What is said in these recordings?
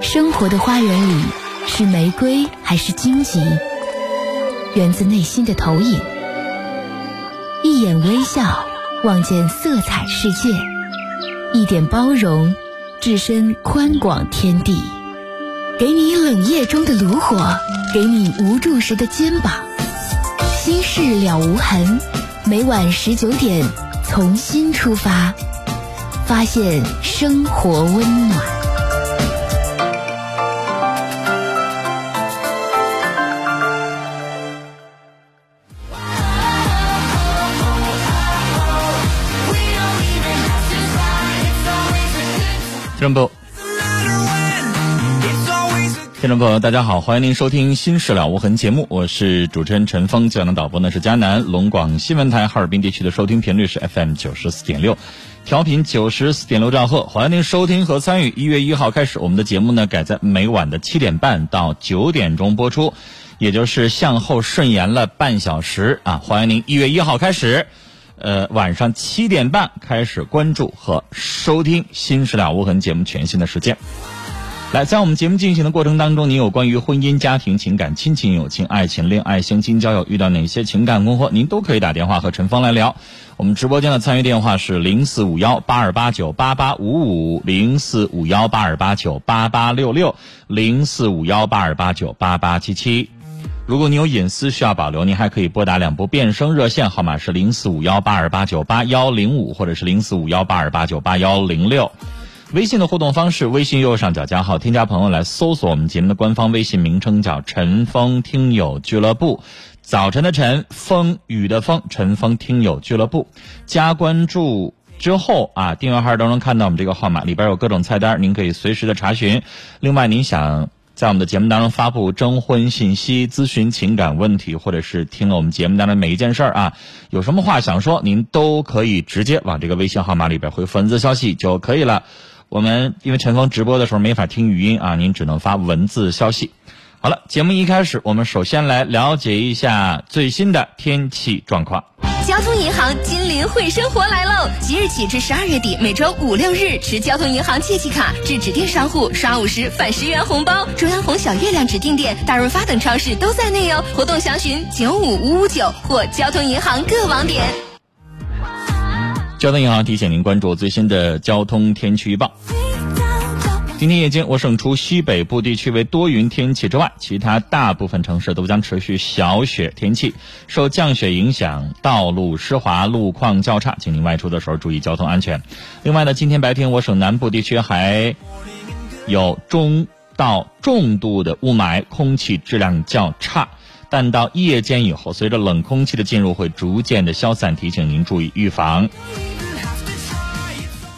生活的花园里是玫瑰还是荆棘？源自内心的投影。一眼微笑，望见色彩世界；一点包容，置身宽广天地。给你冷夜中的炉火，给你无助时的肩膀。心事了无痕，每晚十九点，从新出发，发现生活温暖。听众朋友，听众朋友，大家好，欢迎您收听《新事了无痕》节目，我是主持人陈峰，今晚的导播呢是佳南龙广新闻台哈尔滨地区的收听频率是 FM 九十四点六，调频九十四点六兆赫，欢迎您收听和参与。一月一号开始，我们的节目呢改在每晚的七点半到九点钟播出，也就是向后顺延了半小时啊！欢迎您一月一号开始。呃，晚上七点半开始关注和收听《新事了无痕》节目全新的时间。来，在我们节目进行的过程当中，您有关于婚姻、家庭、情感、亲情、友情、爱情、恋爱、相亲、交友遇到哪些情感困惑，您都可以打电话和陈峰来聊。我们直播间的参与电话是零四五幺八二八九八八五五零四五幺八二八九八八六六零四五幺八二八九八八七七。如果你有隐私需要保留，您还可以拨打两部变声热线号码是零四五幺八二八九八幺零五或者是零四五幺八二八九八幺零六。微信的互动方式，微信右上角加号，添加朋友来搜索我们节目的官方微信名称叫“陈峰听友俱乐部”，早晨的晨，风雨的风，陈峰听友俱乐部。加关注之后啊，订阅号当中看到我们这个号码里边有各种菜单，您可以随时的查询。另外，您想。在我们的节目当中发布征婚信息、咨询情感问题，或者是听了我们节目当中每一件事儿啊，有什么话想说，您都可以直接往这个微信号码里边回文字消息就可以了。我们因为陈峰直播的时候没法听语音啊，您只能发文字消息。好了，节目一开始，我们首先来了解一下最新的天气状况。交通银行金陵会生活来喽！即日起至十二月底，每周五六日持交通银行借记卡至指定商户刷五十返十元红包。中央红小月亮指定店、大润发等超市都在内哦。活动详询九五五五九或交通银行各网点。交通银行提醒您关注最新的交通天气预报。今天夜间，我省除西北部地区为多云天气之外，其他大部分城市都将持续小雪天气。受降雪影响，道路湿滑，路况较差，请您外出的时候注意交通安全。另外呢，今天白天我省南部地区还有中到重度的雾霾，空气质量较差。但到夜间以后，随着冷空气的进入，会逐渐的消散，提醒您注意预防。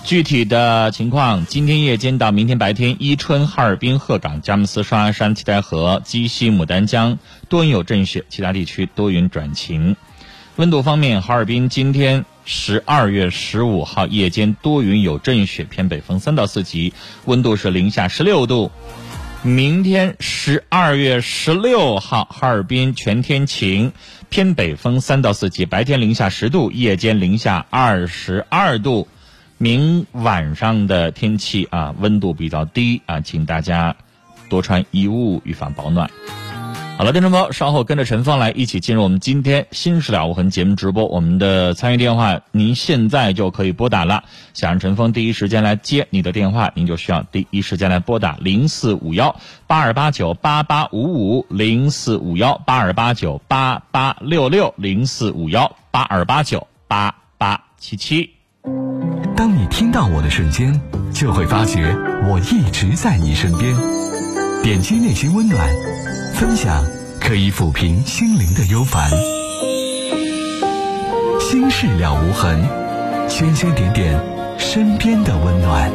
具体的情况，今天夜间到明天白天，伊春、哈尔滨、鹤岗、佳木斯、双鸭山、七台河、鸡西、牡丹江多云有阵雪，其他地区多云转晴。温度方面，哈尔滨今天十二月十五号夜间多云有阵雪，偏北风三到四级，温度是零下十六度。明天十二月十六号，哈尔滨全天晴，偏北风三到四级，白天零下十度，夜间零下二十二度。明晚上的天气啊，温度比较低啊，请大家多穿衣物，预防保暖。好了，听众朋友，稍后跟着陈峰来一起进入我们今天《新事了无痕》节目直播。我们的参与电话，您现在就可以拨打了。想让陈峰第一时间来接你的电话，您就需要第一时间来拨打零四五幺八二八九八八五五零四五幺八二八九八八六六零四五幺八二八九八八七七。当你听到我的瞬间，就会发觉我一直在你身边。点击内心温暖，分享可以抚平心灵的忧烦。心事了无痕，圈圈点点身边的温暖。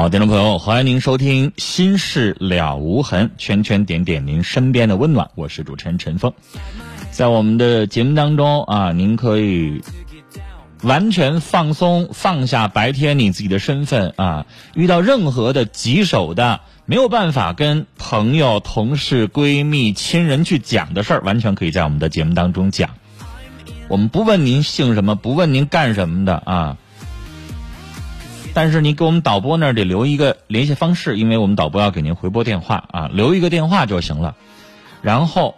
好，听众朋友，欢迎您收听《心事了无痕》，圈圈点点您身边的温暖。我是主持人陈峰，在我们的节目当中啊，您可以完全放松，放下白天你自己的身份啊，遇到任何的棘手的、没有办法跟朋友、同事、闺蜜、亲人去讲的事儿，完全可以在我们的节目当中讲。我们不问您姓什么，不问您干什么的啊。但是您给我们导播那儿得留一个联系方式，因为我们导播要给您回拨电话啊，留一个电话就行了。然后，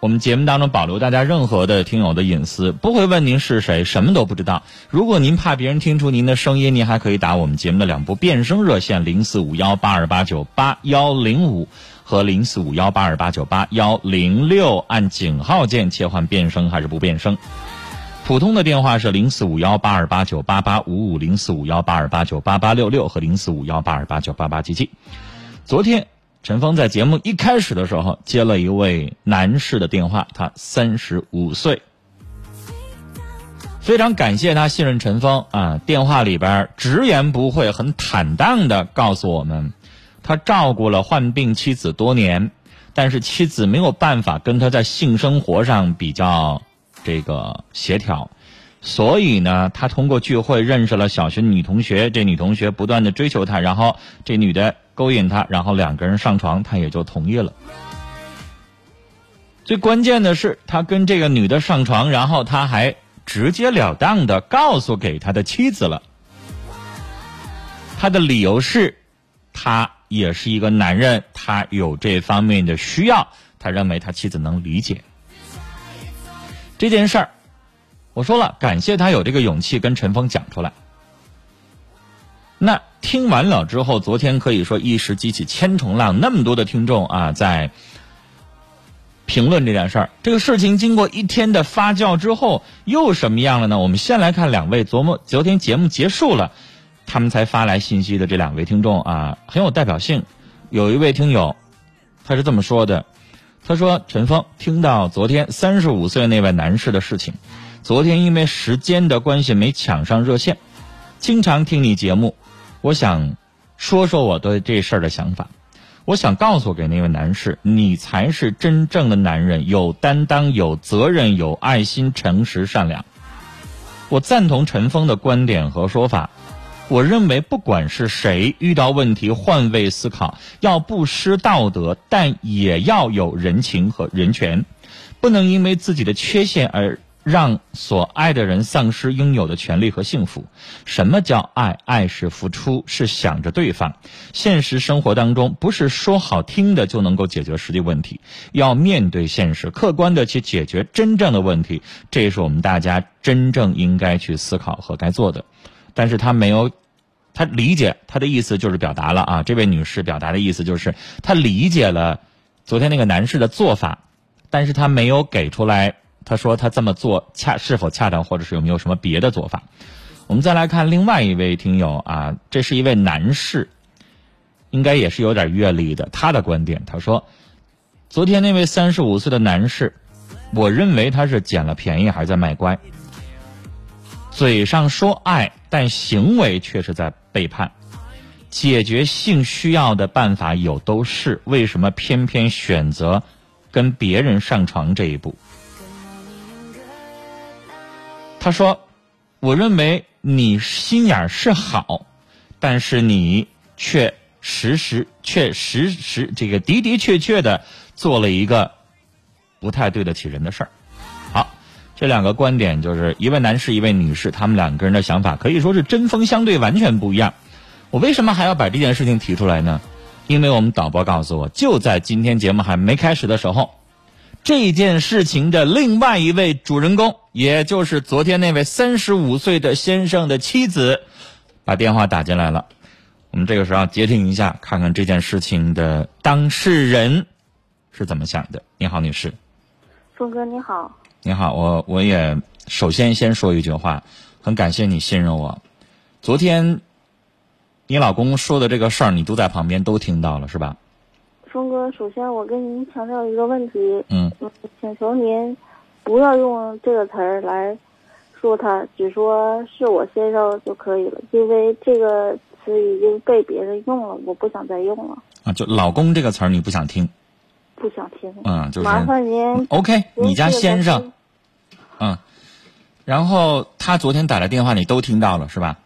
我们节目当中保留大家任何的听友的隐私，不会问您是谁，什么都不知道。如果您怕别人听出您的声音，您还可以打我们节目的两部变声热线零四五幺八二八九八幺零五和零四五幺八二八九八幺零六，按井号键切换变声还是不变声。普通的电话是零四五幺八二八九八八五五零四五幺八二八九八八六六和零四五幺八二八九八八七七。昨天，陈峰在节目一开始的时候接了一位男士的电话，他三十五岁，非常感谢他信任陈峰啊。电话里边直言不讳、很坦荡的告诉我们，他照顾了患病妻子多年，但是妻子没有办法跟他在性生活上比较。这个协调，所以呢，他通过聚会认识了小学女同学，这女同学不断的追求他，然后这女的勾引他，然后两个人上床，他也就同意了。最关键的是，他跟这个女的上床，然后他还直截了当的告诉给他的妻子了。他的理由是，他也是一个男人，他有这方面的需要，他认为他妻子能理解。这件事儿，我说了，感谢他有这个勇气跟陈峰讲出来。那听完了之后，昨天可以说一时激起千重浪，那么多的听众啊，在评论这件事儿。这个事情经过一天的发酵之后，又什么样了呢？我们先来看两位琢磨昨天节目结束了，他们才发来信息的这两位听众啊，很有代表性。有一位听友，他是这么说的。他说：“陈峰，听到昨天三十五岁那位男士的事情，昨天因为时间的关系没抢上热线。经常听你节目，我想说说我对这事儿的想法。我想告诉给那位男士，你才是真正的男人，有担当、有责任、有爱心、诚实、善良。我赞同陈峰的观点和说法。”我认为，不管是谁遇到问题，换位思考，要不失道德，但也要有人情和人权，不能因为自己的缺陷而让所爱的人丧失应有的权利和幸福。什么叫爱？爱是付出，是想着对方。现实生活当中，不是说好听的就能够解决实际问题，要面对现实，客观的去解决真正的问题。这是我们大家真正应该去思考和该做的。但是他没有，他理解他的意思就是表达了啊，这位女士表达的意思就是他理解了昨天那个男士的做法，但是他没有给出来，他说他这么做恰是否恰当，或者是有没有什么别的做法。我们再来看另外一位听友啊，这是一位男士，应该也是有点阅历的，他的观点，他说，昨天那位三十五岁的男士，我认为他是捡了便宜还是在卖乖。嘴上说爱，但行为却是在背叛。解决性需要的办法有都是，为什么偏偏选择跟别人上床这一步？他说：“我认为你心眼是好，但是你却实实却实实这个的的确确的做了一个不太对得起人的事儿。”这两个观点就是一位男士一位女士，他们两个人的想法可以说是针锋相对，完全不一样。我为什么还要把这件事情提出来呢？因为我们导播告诉我，就在今天节目还没开始的时候，这件事情的另外一位主人公，也就是昨天那位三十五岁的先生的妻子，把电话打进来了。我们这个时候接听一下，看看这件事情的当事人是怎么想的。你好，女士。峰哥，你好。你好，我我也首先先说一句话，很感谢你信任我。昨天你老公说的这个事儿，你都在旁边都听到了是吧？峰哥，首先我跟您强调一个问题，嗯，请求您不要用这个词儿来说他，只说是我先生就可以了，因为这个词已经被别人用了，我不想再用了。啊，就老公这个词儿你不想听？不想听。嗯，就是麻烦您。OK，你家先生。嗯，然后他昨天打的电话你都听到了是吧？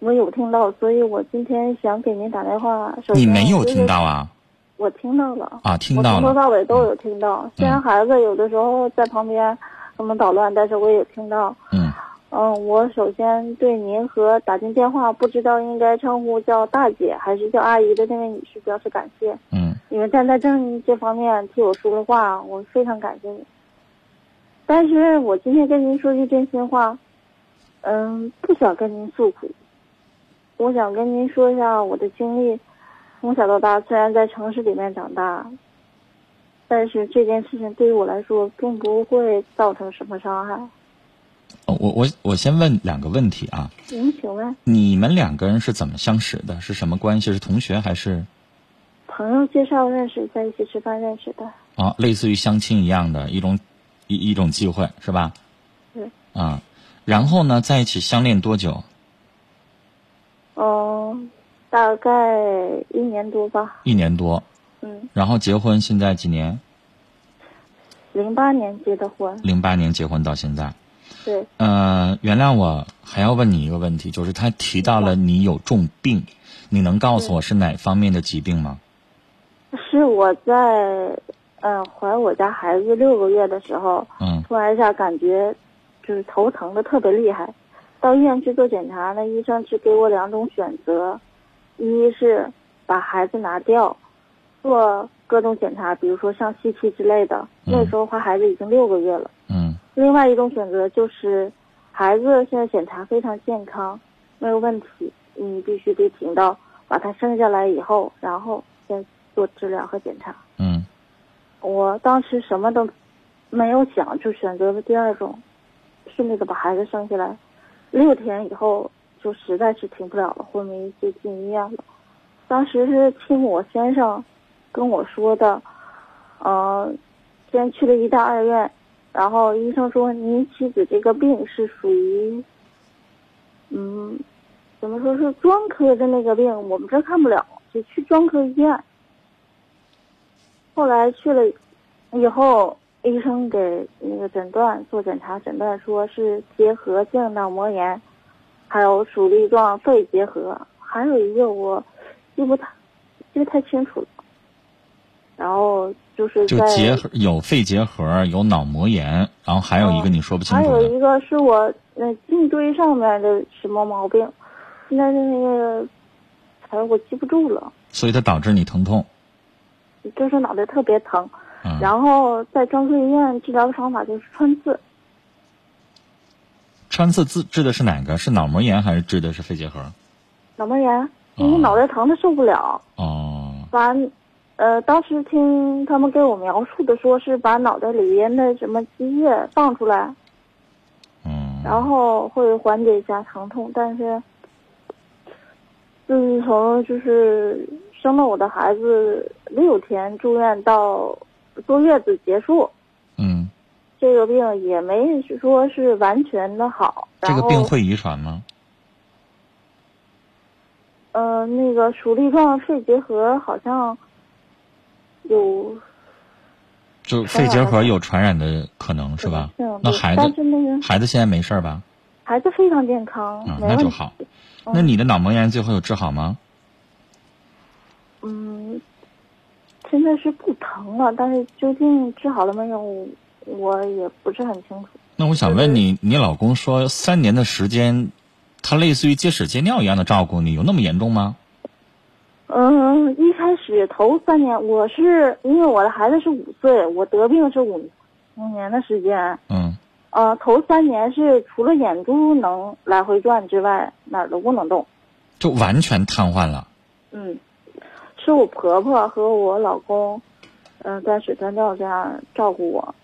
我有听到，所以我今天想给您打电话。你没有听到啊？我听到了。啊，听到了。从头到尾都有听到。虽然孩子有的时候在旁边，什么捣乱，但是我也听到。嗯嗯，我首先对您和打进电话不知道应该称呼叫大姐还是叫阿姨的那位女士表示感谢。嗯你们站在正义这方面替我说了话，我非常感谢你。但是我今天跟您说句真心话，嗯，不想跟您诉苦，我想跟您说一下我的经历。从小到大，虽然在城市里面长大，但是这件事情对于我来说并不会造成什么伤害。哦我我我先问两个问题啊，您请问，你们两个人是怎么相识的？是什么关系？是同学还是朋友介绍认识，在一起吃饭认识的。啊，类似于相亲一样的一种一一种机会是吧？嗯。啊，然后呢，在一起相恋多久？嗯，大概一年多吧。一年多，嗯，然后结婚，现在几年？零八年结的婚。零八年结婚到现在。对，呃，原谅我，还要问你一个问题，就是他提到了你有重病，你能告诉我是哪方面的疾病吗？是我在嗯怀我家孩子六个月的时候，嗯突然一下感觉就是头疼的特别厉害，到医院去做检查那，医生只给我两种选择，一是把孩子拿掉，做各种检查，比如说上 CT 之类的。嗯那时候怀孩子已经六个月了。嗯另外一种选择就是，孩子现在检查非常健康，没有问题，你必须得挺到把他生下来以后，然后先做治疗和检查。嗯我当时什么都没有想，就选择了第二种，顺利的把孩子生下来。六天以后就实在是挺不了了，昏迷就进医院了。当时是听我先生跟我说的，呃，先去了一大二院，然后医生说您妻子这个病是属于，嗯，怎么说是专科的那个病，我们这看不了，就去专科医院。后来去了以后，医生给那个诊断做检查，诊断说是结核性脑膜炎，还有鼠粒状肺结核，还有一个我记不太记不太清楚了。然后就是就在结核有肺结核，有脑膜炎，然后还有一个你说不清楚还有，一个是我那颈椎上面的什么毛病，现在的那个词儿我记不住了，所以它导致你疼痛。就是脑袋特别疼。嗯，然后在专科医院治疗的方法就是穿刺，穿刺治治的是哪个？是脑膜炎还是治的是肺结核？脑膜炎，因为脑袋疼的受不了，哦，把，呃，当时听他们给我描述的说是把脑袋里边的什么积液放出来，嗯，然后会缓解一下疼痛，但是自从就是生了我的孩子六天住院到坐月子结束，嗯，这个病也没说是完全的好。这个病会遗传吗？呃，那个鼠粒状肺结核好像有就肺结核有传染的可能是吧？那孩子但是那个孩子现在没事吧？孩子非常健康，啊。那就好。那你的脑膜炎最后有治好吗？嗯，现在是不疼了，但是究竟治好了没有，我也不是很清楚。那我想问你，你老公说三年的时间，他类似于接屎接尿一样的照顾你，有那么严重吗？嗯，一开始头三年，我是因为我的孩子是五岁，我得病是五五年的时间。嗯，呃，头三年是除了眼珠能来回转之外，哪儿都不能动。就完全瘫痪了。嗯，是我婆婆和我老公，嗯、在水三教这样照顾我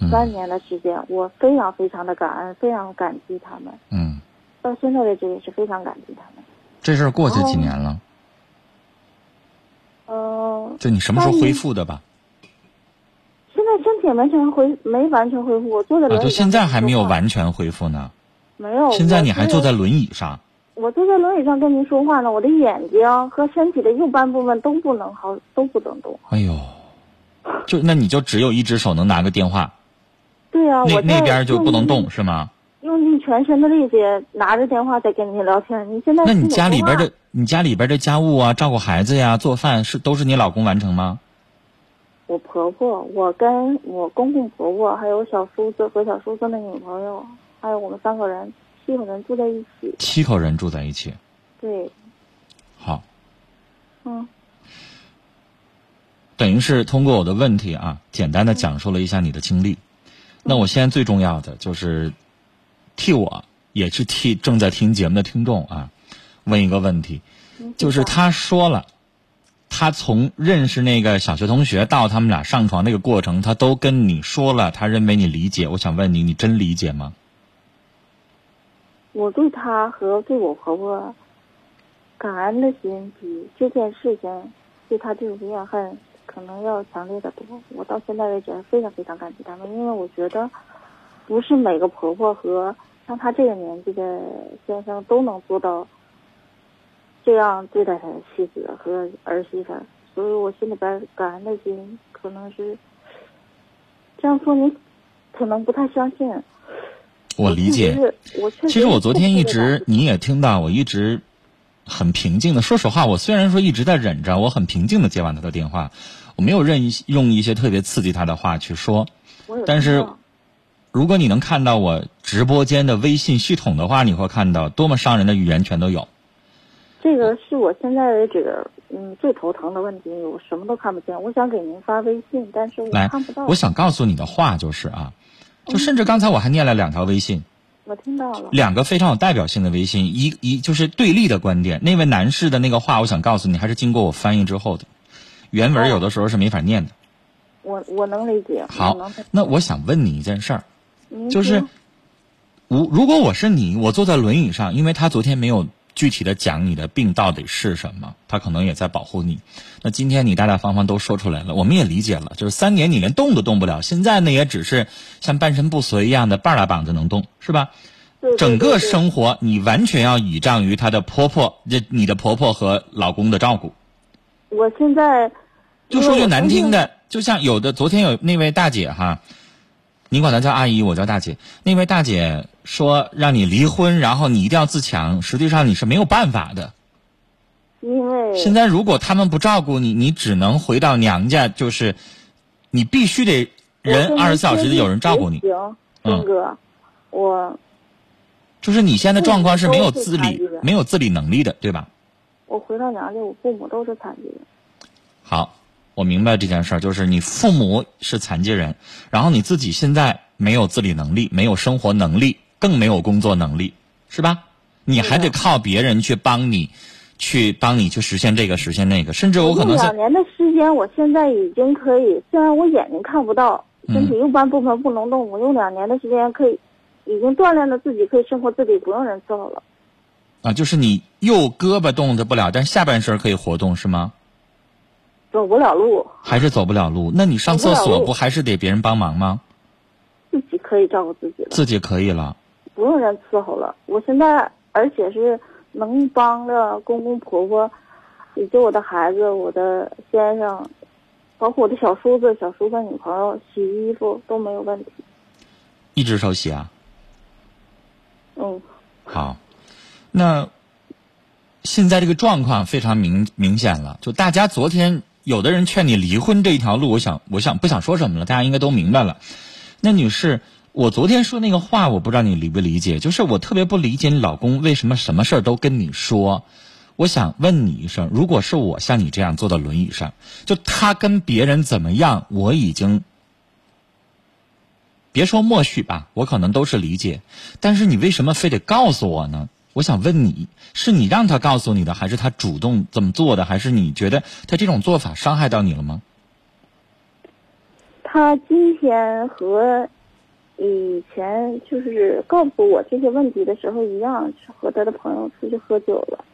嗯三年的时间，我非常非常的感恩，非常感激他们。嗯，到现在为止也是非常感激他们。这事儿过去几年了？嗯、就你什么时候恢复的吧？现在身体完全恢没完全恢复，我坐在啊，轮椅上。就现在还没有。完全恢复呢。没有。现在你还坐在轮椅上。我坐在轮椅上跟您说话呢，我的眼睛和身体的右半部分都不能好，都不能动。哎呦，就那你就只有一只手能拿个电话，对呀、那我那边就不能动是吗？用尽全身的力气拿着电话在跟您聊天。你现在那你家里边的你家里边的家务啊，照顾孩子呀，做饭是都是你老公完成吗？我婆婆，我跟我公公婆婆，还有小叔子和小叔子的女朋友，还有我们三个人，七口人住在一起。七口人住在一起。对，好，嗯等于是通过我的问题啊，简单的讲述了一下你的经历。那我现在最重要的就是替我，也是替正在听节目的听众啊，问一个问题，嗯就是他说了，他从认识那个小学同学到他们俩上床那个过程，他都跟你说了，他认为你理解。我想问你，你真理解吗？我对他和对我婆婆感恩的心比这件事情对他这种怨恨可能要强烈的多。我到现在为止非常非常感激他们，因为我觉得不是每个婆婆和像她这个年纪的先生都能做到这样对待他的妻子和儿媳妇，所以我心里边感恩的心可能是这样说，你可能不太相信。我理解。其实我昨天一直你也听到，我一直很平静的。说实话，我虽然说一直在忍着，我很平静的接完他的电话，我没有任意用一些特别刺激他的话去说。但是如果你能看到我直播间的微信系统的话，你会看到多么伤人的语言全都有。这个是我现在为止嗯最头疼的问题，我什么都看不见。我想给您发微信，但是我看不到。，我想告诉你的话就是啊，就甚至刚才我还念了两条微信，我听到了，两个非常有代表性的微信，一一就是对立的观点。那位男士的那个话，我想告诉你，还是经过我翻译之后的，原文有的时候是没法念的。我我能理解。好能，那我想问你一件事儿，就是说如如果我是你，我坐在轮椅上，因为他昨天没有具体的讲你的病到底是什么，他可能也在保护你。那今天你大大方方都说出来了，我们也理解了，就是三年你连动都动不了，现在呢也只是像半身不遂一样的半拉膀子能动，是吧？整个生活你完全要倚仗于她的婆婆，这你的婆婆和老公的照顾。我现在就说句难听的，就像有的昨天有那位大姐哈，你管她叫阿姨，我叫大姐。那位大姐说让你离婚，然后你一定要自强，实际上你是没有办法的。因为现在如果他们不照顾你，你只能回到娘家，就是你必须得人二十四小时得有人照顾你。行，嗯哥，我就是你现在状况是没有自理没有自理能力的，对吧？我回到娘家，我父母都是残疾人。好，我明白这件事儿，就是你父母是残疾人，然后你自己现在没有自理能力，没有生活能力，更没有工作能力，是吧？你还得靠别人去帮你，去帮你去实现这个，实现那个，甚至我可能两年的时间，我现在已经可以，虽然我眼睛看不到，嗯身体右半部分不能动，我用两年的时间可以，已经锻炼了自己，可以生活自理，不用人伺候了。啊，就是你右胳膊动得不了，但下半身可以活动，是吗？走不了路，还是走不了路？那你上厕所不还是得别人帮忙吗？自己可以照顾自己了，自己可以了。不用人伺候了。我现在而且是能帮着公公婆婆，以及我的孩子、我的先生，包括我的小叔子、小叔子女朋友洗衣服都没有问题。一只手洗啊？嗯，好，那现在这个状况非常明明显了。就大家昨天有的人劝你离婚这一条路，我想我想不想说什么了，大家应该都明白了。那女士，我昨天说那个话，我不知道你理不理解，就是我特别不理解你老公为什么什么事儿都跟你说。我想问你一声，如果是我像你这样坐到轮椅上，就他跟别人怎么样，我已经别说默许吧，我可能都是理解，但是你为什么非得告诉我呢？我想问你，是你让他告诉你的，还是他主动这么做的，还是你觉得他这种做法伤害到你了吗？他今天和以前就是告诉我这些问题的时候一样，是和他的朋友出去喝酒了，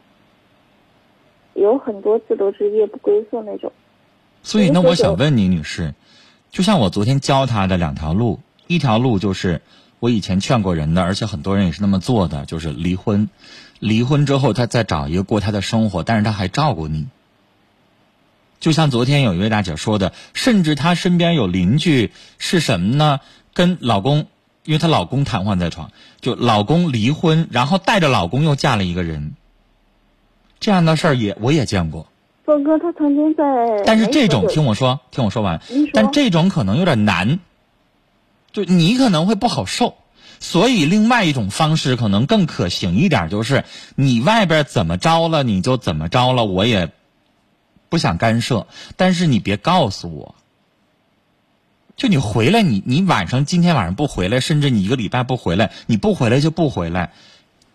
有很多次都是夜不归宿那种。所以那，我想问你，女士，就像我昨天教他的两条路，一条路就是我以前劝过人的，而且很多人也是那么做的，就是离婚。离婚之后，他再找一个过他的生活，但是他还照顾你。就像昨天有一位大姐说的，甚至她身边有邻居是什么呢？跟老公，因为她老公瘫痪在床，就老公离婚，然后带着老公又嫁了一个人，这样的事儿也我也见过。峰哥他曾经在，但是这种听我说，听我说完说，但这种可能有点难，就你可能会不好受。所以，另外一种方式可能更可行一点，就是你外边怎么着了，你就怎么着了，我也不想干涉，但是你别告诉我。就你回来，你你晚上今天晚上不回来，甚至你一个礼拜不回来，你不回来就不回来，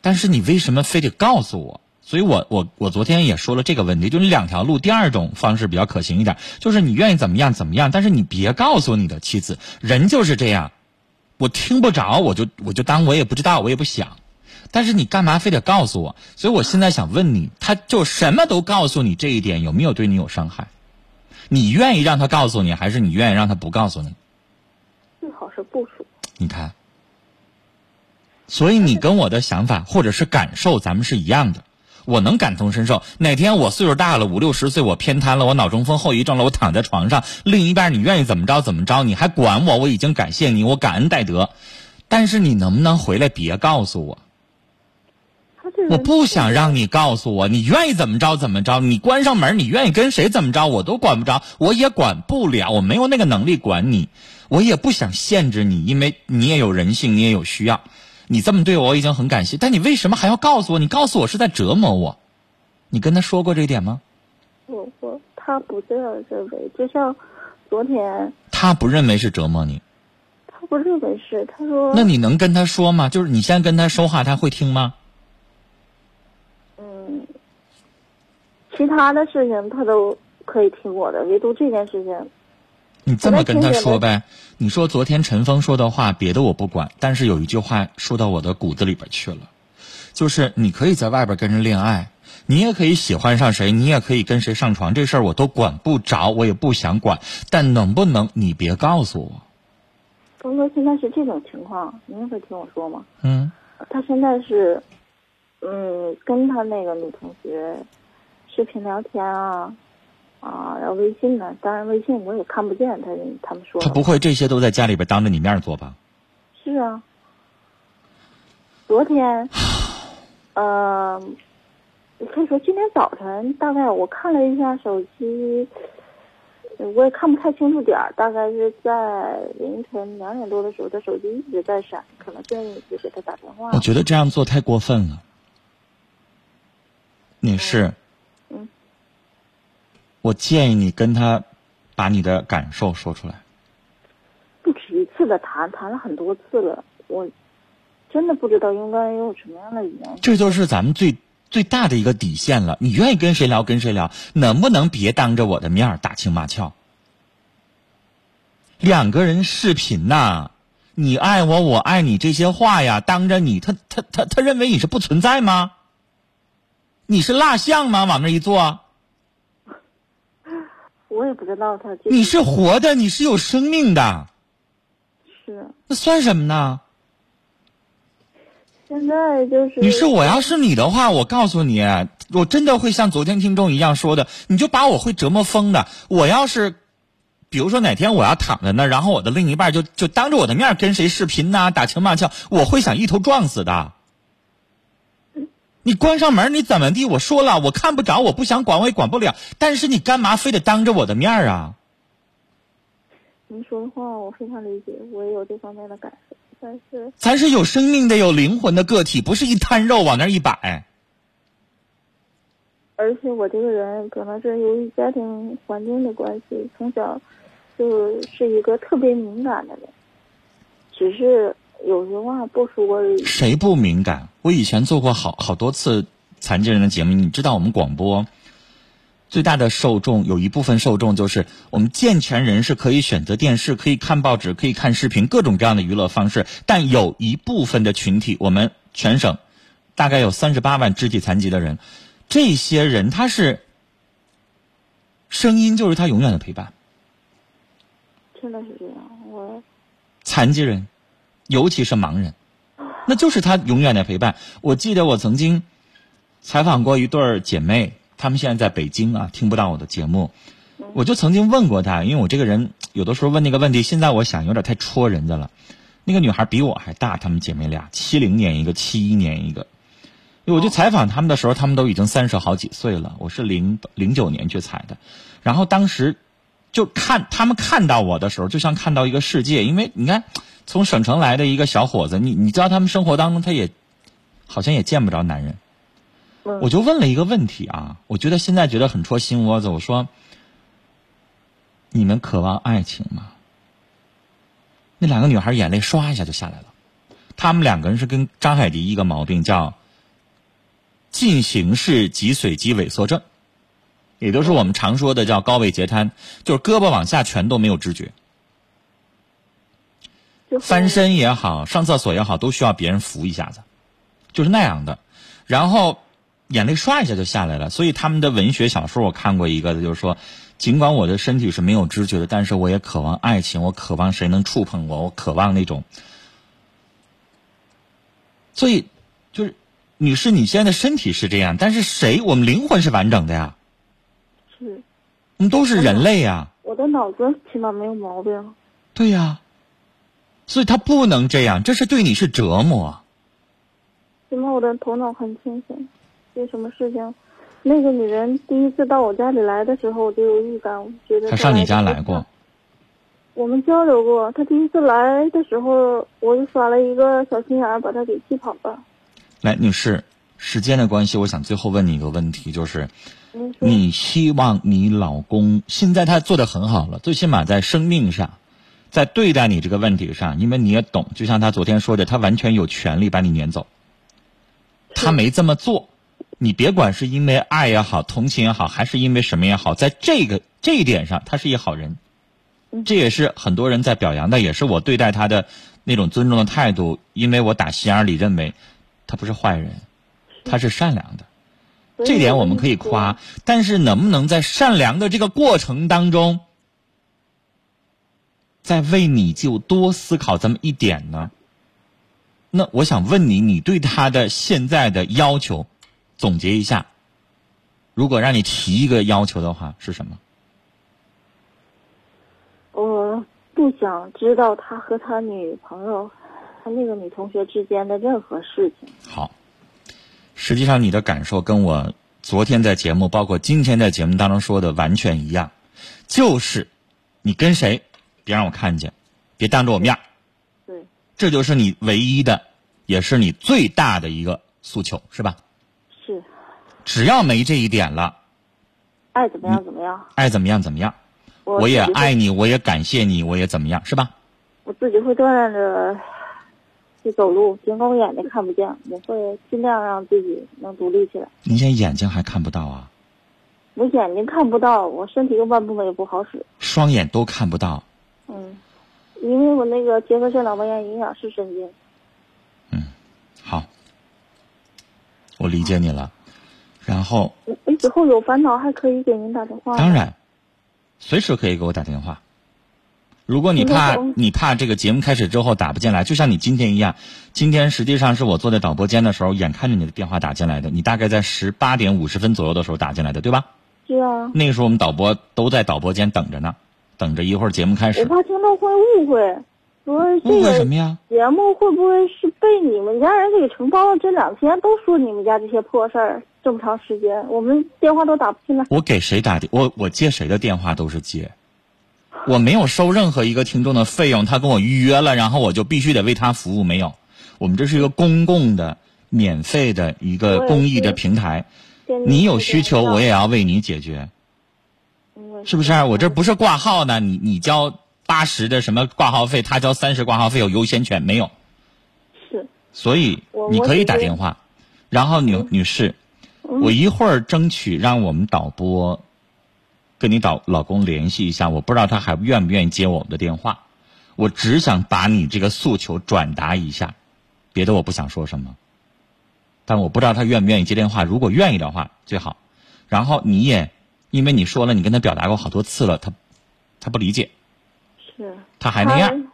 但是你为什么非得告诉我？所以我我我昨天也说了这个问题，就是两条路，第二种方式比较可行一点，就是你愿意怎么样怎么样，但是你别告诉你的妻子，人就是这样。我听不着，我就我就当我也不知道，我也不想。但是你干嘛非得告诉我？所以我现在想问你，他就什么都告诉你这一点，有没有对你有伤害？你愿意让他告诉你，还是你愿意让他不告诉你？最好是不说。你看，所以你跟我的想法或者是感受，咱们是一样的。我能感同身受。哪天我岁数大了，五六十岁，我偏瘫了，我脑中风后遗症了，我躺在床上，另一半你愿意怎么着怎么着，你还管我？我已经感谢你，我感恩戴德。但是你能不能回来别告诉我？我不想让你告诉我，你愿意怎么着怎么着，你关上门，你愿意跟谁怎么着，我都管不着，我也管不了，我没有那个能力管你，我也不想限制你，因为你也有人性，你也有需要。你这么对我，我已经很感谢。但你为什么还要告诉我？你告诉我是在折磨我。你跟他说过这一点吗？我我他不这样认为，就像昨天。他不认为是折磨你。他不认为是，他说。那你能跟他说吗？就是你先跟他说话，他会听吗？其他的事情他都可以听我的，唯独这件事情。你这么跟他说呗？你说昨天陈峰说的话，别的我不管，但是有一句话说到我的骨子里边去了，就是你可以在外边跟人恋爱，你也可以喜欢上谁，你也可以跟谁上床，这事儿我都管不着，我也不想管，但能不能你别告诉我？峰哥现在是这种情况，您会听我说吗？嗯。他现在是，嗯，跟他那个女同学视频聊天啊。啊，然后微信呢？当然，微信我也看不见他。他们说他不会这些都在家里边当着你面做吧？是啊。昨天，呃，可以说今天早晨，大概我看了一下手机，我也看不太清楚点儿，大概是在凌晨两点多的时候，他手机一直在闪，可能正一直给他打电话。我觉得这样做太过分了。你是。我建议你跟他把你的感受说出来。不止一次的谈，谈了很多次了，我真的不知道应该用什么样的语言。这就是咱们最最大的一个底线了。你愿意跟谁聊跟谁聊，能不能别当着我的面打情骂俏？两个人视频呐，你爱我，我爱你，这些话呀，当着你，他他他他认为你是不存在吗？你是蜡像吗？往那一坐。我也不知道他。你是活的，你是有生命的。是。那算什么呢？现在就是。你是我要是你的话，我告诉你，我真的会像昨天听众一样说的，你就把我会折磨疯的。我要是，比如说哪天我要躺在那，然后我的另一半就就当着我的面跟谁视频呐，打情骂俏，我会想一头撞死的。你关上门，你怎么地？我说了，我看不着，我不想管，我也管不了。但是你干嘛非得当着我的面儿啊？您说的话我非常理解，我也有这方面的感受，但是咱是有生命的、有灵魂的个体，不是一摊肉往那一摆。而且我这个人可能是由于家庭环境的关系，从小就是一个特别敏感的人，只是。有些话不说。谁不敏感？我以前做过好好多次残疾人的节目，你知道我们广播最大的受众有一部分受众就是我们健全人是可以选择电视、可以看报纸、可以看视频，各种各样的娱乐方式。但有一部分的群体，我们全省大概有三十八万肢体残疾的人，这些人他是声音就是他永远的陪伴。真的是这样，我残疾人。尤其是盲人，那就是他永远的陪伴。我记得我曾经采访过一对姐妹，她们现在在北京啊，听不到我的节目。我就曾经问过她，因为我这个人有的时候问那个问题，现在我想有点太戳人家了。那个女孩比我还大，她们姐妹俩七零年一个，七一年一个。我就采访他们的时候，他们都已经三十好几岁了。我是零零九年去采的，然后当时就看他们看到我的时候，就像看到一个世界。因为你看，从省城来的一个小伙子，你你知道他们生活当中他也好像也见不着男人。我就问了一个问题啊，我觉得现在觉得很戳心窝子。我说：“你们渴望爱情吗？”那两个女孩眼泪唰一下就下来了。他们两个人是跟张海迪一个毛病，叫进行式脊髓肌萎缩症，也就是我们常说的叫高位截瘫，就是胳膊往下全都没有知觉，翻身也好，上厕所也好，都需要别人扶一下子，就是那样的。然后。眼泪唰一下就下来了，所以他们的文学小说我看过一个，就是说，尽管我的身体是没有知觉的，但是我也渴望爱情，我渴望谁能触碰我，我渴望那种。所以，就是女士，你现在的身体是这样，但是谁？我们灵魂是完整的呀。是。我们都是人类呀。我的脑子起码没有毛病。对呀。所以他不能这样，这是对你是折磨。起码我的头脑很清醒。有什么事情？那个女人第一次到我家里来的时候，我就有预感，我觉得她上你家来过。我们交流过。她第一次来的时候，我就耍了一个小心眼，把她给气跑了。来，女士，时间的关系，我想最后问你一个问题，就是，你希望你老公现在他做的很好了，最起码在生命上，在对待你这个问题上，因为你也懂，就像他昨天说的，他完全有权利把你撵走。他没这么做。你别管是因为爱也好，同情也好，还是因为什么也好，在这个这一点上，他是一好人，这也是很多人在表扬的，也是我对待他的那种尊重的态度。因为我打心眼里认为，他不是坏人，他是善良的，这点我们可以夸。但是能不能在善良的这个过程当中，再为你就多思考这么一点呢？那我想问你，你对他的现在的要求？总结一下，如果让你提一个要求的话，是什么？我不想知道他和他女朋友、他那个女同学之间的任何事情。好，实际上你的感受跟我昨天在节目，包括今天在节目当中说的完全一样，就是你跟谁，别让我看见，别当着我面对，这就是你唯一的，也是你最大的一个诉求，是吧？是只要没这一点了，爱怎么样怎么样，爱怎么样怎么样，我也爱你，我也感谢你，我也怎么样，是吧？我自己会锻炼着去走路，尽管我眼睛看不见，我会尽量让自己能独立起来。你现在眼睛还看不到啊？我眼睛看不到，我身体右半部分也不好使。双眼都看不到。嗯，因为我那个结核性脑膜炎影响视神经。嗯，好，我理解你了。然后，以后有烦恼还可以给您打电话。当然，随时可以给我打电话。如果你怕你怕这个节目开始之后打不进来，就像你今天一样，今天实际上是我坐在导播间的时候，眼看着你的电话打进来的。你大概在十八点五十分左右的时候打进来的，对吧？是啊。那个时候我们导播都在导播间等着呢，等着一会儿节目开始。我怕听众会误会。说这个什么呀？节目会不会是被你们家人给承包了？这两天都说你们家这些破事儿，这么长时间，我们电话都打不进来。我给谁打电？我我接谁的电话都是接，我没有收任何一个听众的费用。他跟我预约了，然后我就必须得为他服务。没有，我们这是一个公共的、免费的一个公益的平台。你有需求，我也要为你解决，是不是？我这不是挂号呢，你你交。八十的什么挂号费，他交三十挂号费有优先权没有？是。所以你可以打电话，然后女女士，我一会儿争取让我们导播跟你导老公联系一下，我不知道他还愿不愿意接我们的电话。我只想把你这个诉求转达一下，别的我不想说什么。但我不知道他愿不愿意接电话，如果愿意的话最好。然后你也因为你说了，你跟他表达过好多次了，他他不理解。是，他还那样。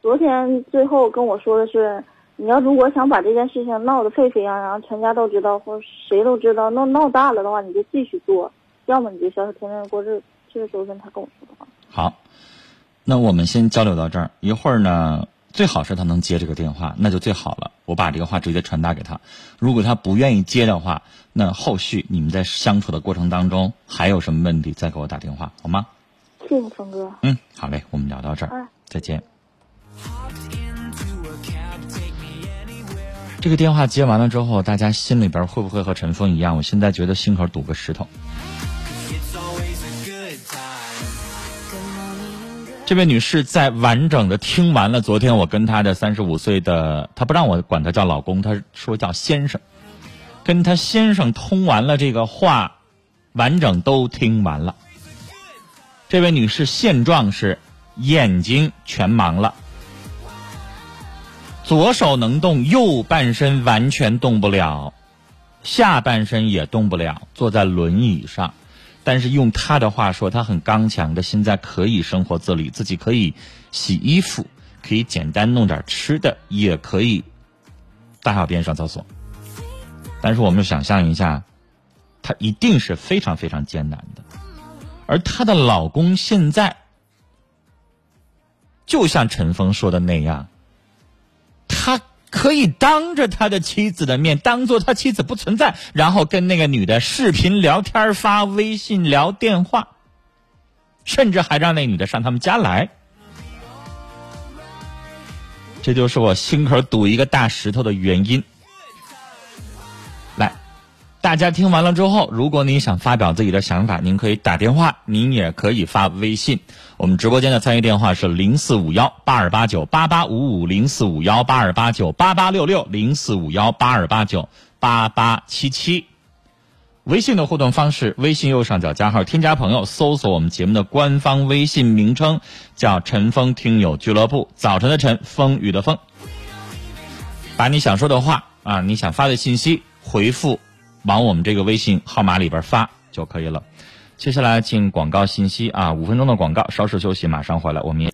昨天最后跟我说的是，你要如果想把这件事情闹得沸沸扬扬，全家都知道或谁都知道，闹闹大了的话，你就继续做；要么你就消消天天过日子。这是昨天他跟我说的话。好，那我们先交流到这儿。一会儿呢，最好是他能接这个电话，那就最好了。我把这个话直接传达给他。如果他不愿意接的话，那后续你们在相处的过程当中还有什么问题，再给我打电话好吗？谢谢峰哥。嗯，好嘞，我们聊到这儿啊，再见。这个电话接完了之后，大家心里边会不会和陈峰一样？我现在觉得心口堵个石头。这位女士在完整的听完了昨天我跟她的三十五岁的，她不让我管她叫老公，她说叫先生，跟她先生通完了这个话，完整都听完了。这位女士现状是眼睛全盲了。左手能动，右半身完全动不了，下半身也动不了，坐在轮椅上。但是用他的话说，他很刚强的，现在可以生活自理，自己可以洗衣服，可以简单弄点吃的，也可以大小便上厕所。但是我们想象一下，她一定是非常非常艰难的，而她的老公现在就像陈峰说的那样。可以当着他的妻子的面，当做他妻子不存在，然后跟那个女的视频聊天、发微信、聊电话，甚至还让那女的上他们家来。这就是我心口堵一个大石头的原因。大家听完了之后，如果你想发表自己的想法，您可以打电话，您也可以发微信。我们直播间的参与电话是零四五幺八二八九八八五五零四五幺八二八九八八六六零四五幺八二八九八八七七。微信的互动方式：微信右上角加号，添加朋友，搜索我们节目的官方微信名称，叫“陈峰听友俱乐部”。早晨的晨，风雨的风。把你想说的话啊，你想发的信息回复，往我们这个微信号码里边发就可以了。接下来进广告信息啊，五分钟的广告，稍事休息，马上回来，我们。